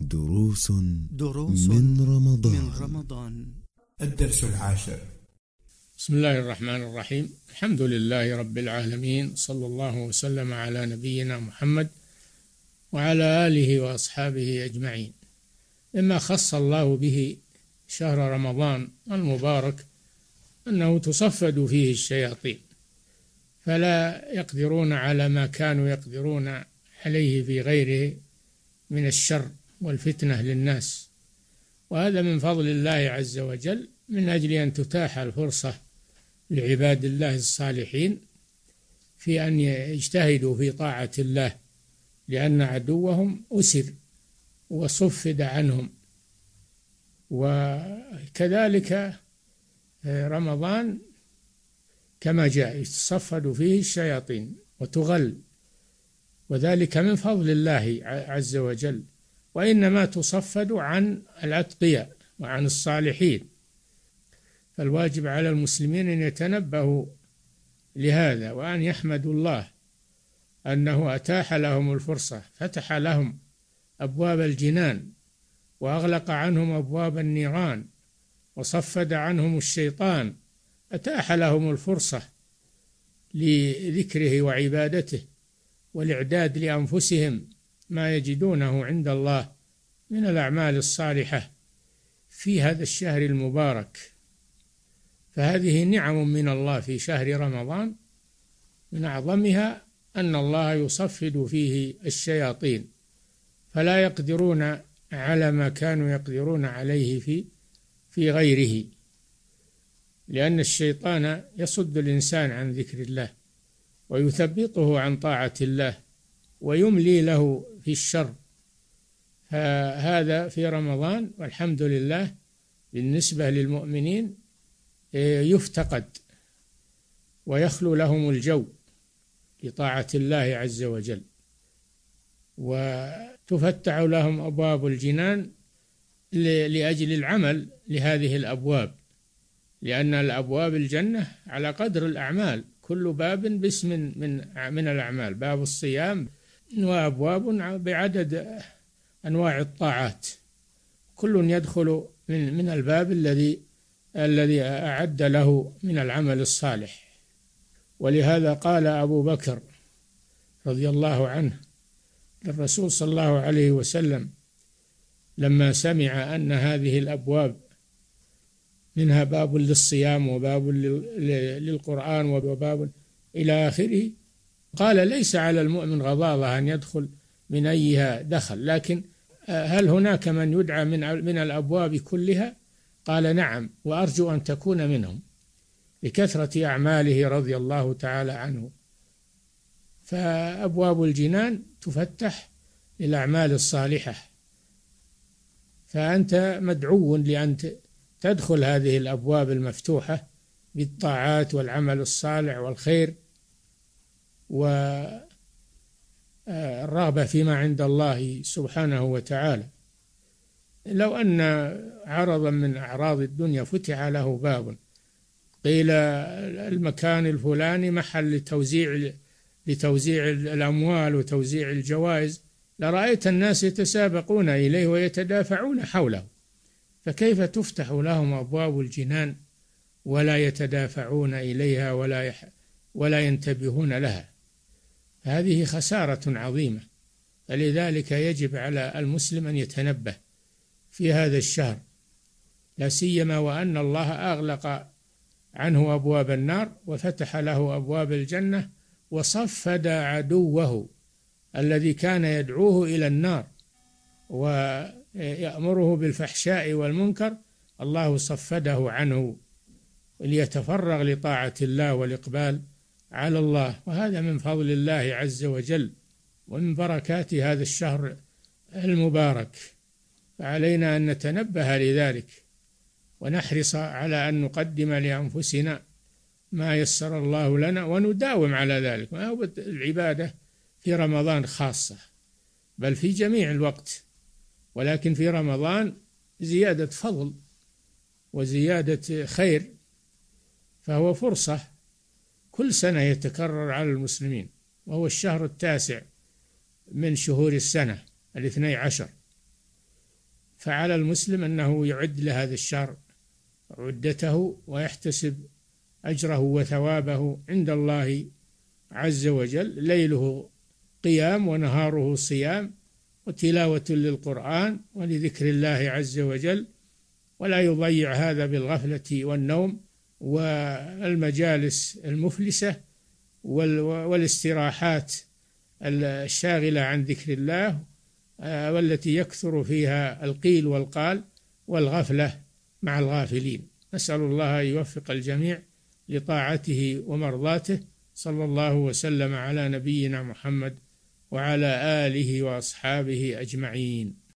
دروس دروس من رمضان. من رمضان. الدرس العاشر. بسم الله الرحمن الرحيم. الحمد لله رب العالمين. صلى الله وسلم على نبينا محمد وعلى آله وأصحابه أجمعين. مما خص الله به شهر رمضان المبارك أنه تصفد فيه الشياطين. فلا يقدرون على ما كانوا يقدرون عليه في غيره من الشر. والفتنة للناس. وهذا من فضل الله عز وجل من أجل أن تتاح الفرصة لعباد الله الصالحين في أن يجتهدوا في طاعة الله لأن عدوهم أسر وصفد عنهم. وكذلك رمضان كما جاء يتصفد فيه الشياطين وتغل. وذلك من فضل الله عز وجل. وإنما تصفد عن الأتقياء وعن الصالحين. فالواجب على المسلمين أن يتنبهوا لهذا وأن يحمدوا الله أنه أتاح لهم الفرصة فتح لهم أبواب الجنان وأغلق عنهم أبواب النيران وصفد عنهم الشيطان أتاح لهم الفرصة لذكره وعبادته والإعداد لأنفسهم ما يجدونه عند الله من الأعمال الصالحة في هذا الشهر المبارك. فهذه نعم من الله في شهر رمضان من أعظمها أن الله يصفد فيه الشياطين فلا يقدرون على ما كانوا يقدرون عليه في في غيره. لأن الشيطان يصد الإنسان عن ذكر الله ويثبطه عن طاعة الله ويملي له في الشر. هذا في رمضان والحمد لله بالنسبة للمؤمنين إيه، يفتقد ويخلو لهم الجو لطاعة الله عز وجل. وتفتح لهم أبواب الجنان لأجل العمل لهذه الأبواب. لأن الأبواب الجنة على قدر الأعمال كل باب باسم من من الأعمال. باب الصيام وأبواب بعدد أنواع الطاعات. كل يدخل من من الباب الذي الذي أعد له من العمل الصالح. ولهذا قال أبو بكر رضي الله عنه للرسول صلى الله عليه وسلم لما سمع أن هذه الأبواب منها باب للصيام وباب للقرآن وباب إلى آخره قال ليس على المؤمن غضاضة أن يدخل من أيها دخل لكن آه، هل هناك من يدعى من من الأبواب كلها؟ قال نعم وأرجو أن تكون منهم. لكثرة أعماله رضي الله تعالى عنه. فأبواب الجنان تفتح للأعمال الصالحة. فأنت مدعو لأن تدخل هذه الأبواب المفتوحة بالطاعات والعمل الصالح والخير. والرغبة فيما عند الله سبحانه وتعالى. لو أن عرضا من أعراض الدنيا فتح له باب قيل المكان الفلاني محل لتوزيع لتوزيع الأموال وتوزيع الجوائز. لرأيت الناس يتسابقون إليه ويتدافعون حوله. فكيف تفتح لهم أبواب الجنان ولا يتدافعون إليها ولا ولا ينتبهون لها؟ هذه خسارة عظيمة. فلذلك يجب على المسلم أن يتنبه في هذا الشهر لا سيما وأن الله أغلق عنه أبواب النار وفتح له أبواب الجنة وصفد عدوه الذي كان يدعوه إلى النار ويأمره بالفحشاء والمنكر. الله صفده عنه ليتفرغ لطاعة الله والإقبال. على الله. وهذا من فضل الله عز وجل ومن بركات هذا الشهر المبارك. فعلينا أن نتنبه لذلك ونحرص على أن نقدم لأنفسنا ما يسر الله لنا ونداوم على ذلك. ما هو العبادة في رمضان خاصة بل في جميع الوقت. ولكن في رمضان زيادة فضل وزيادة خير فهو فرصة كل سنة يتكرر على المسلمين وهو الشهر التاسع من شهور السنة الاثني عشر. فعلى المسلم أنه يعد لهذا الشهر عدته ويحتسب أجره وثوابه عند الله عز وجل ليله قيام ونهاره صيام وتلاوة للقرآن ولذكر الله عز وجل ولا يضيع هذا بالغفلة والنوم والمجالس المفلسة والاستراحات الشاغلة عن ذكر الله آه، والتي يكثر فيها القيل والقال والغفلة مع الغافلين. نسأل الله أن يوفق الجميع لطاعته ومرضاته. صلى الله وسلم على نبينا محمد وعلى آله وأصحابه أجمعين.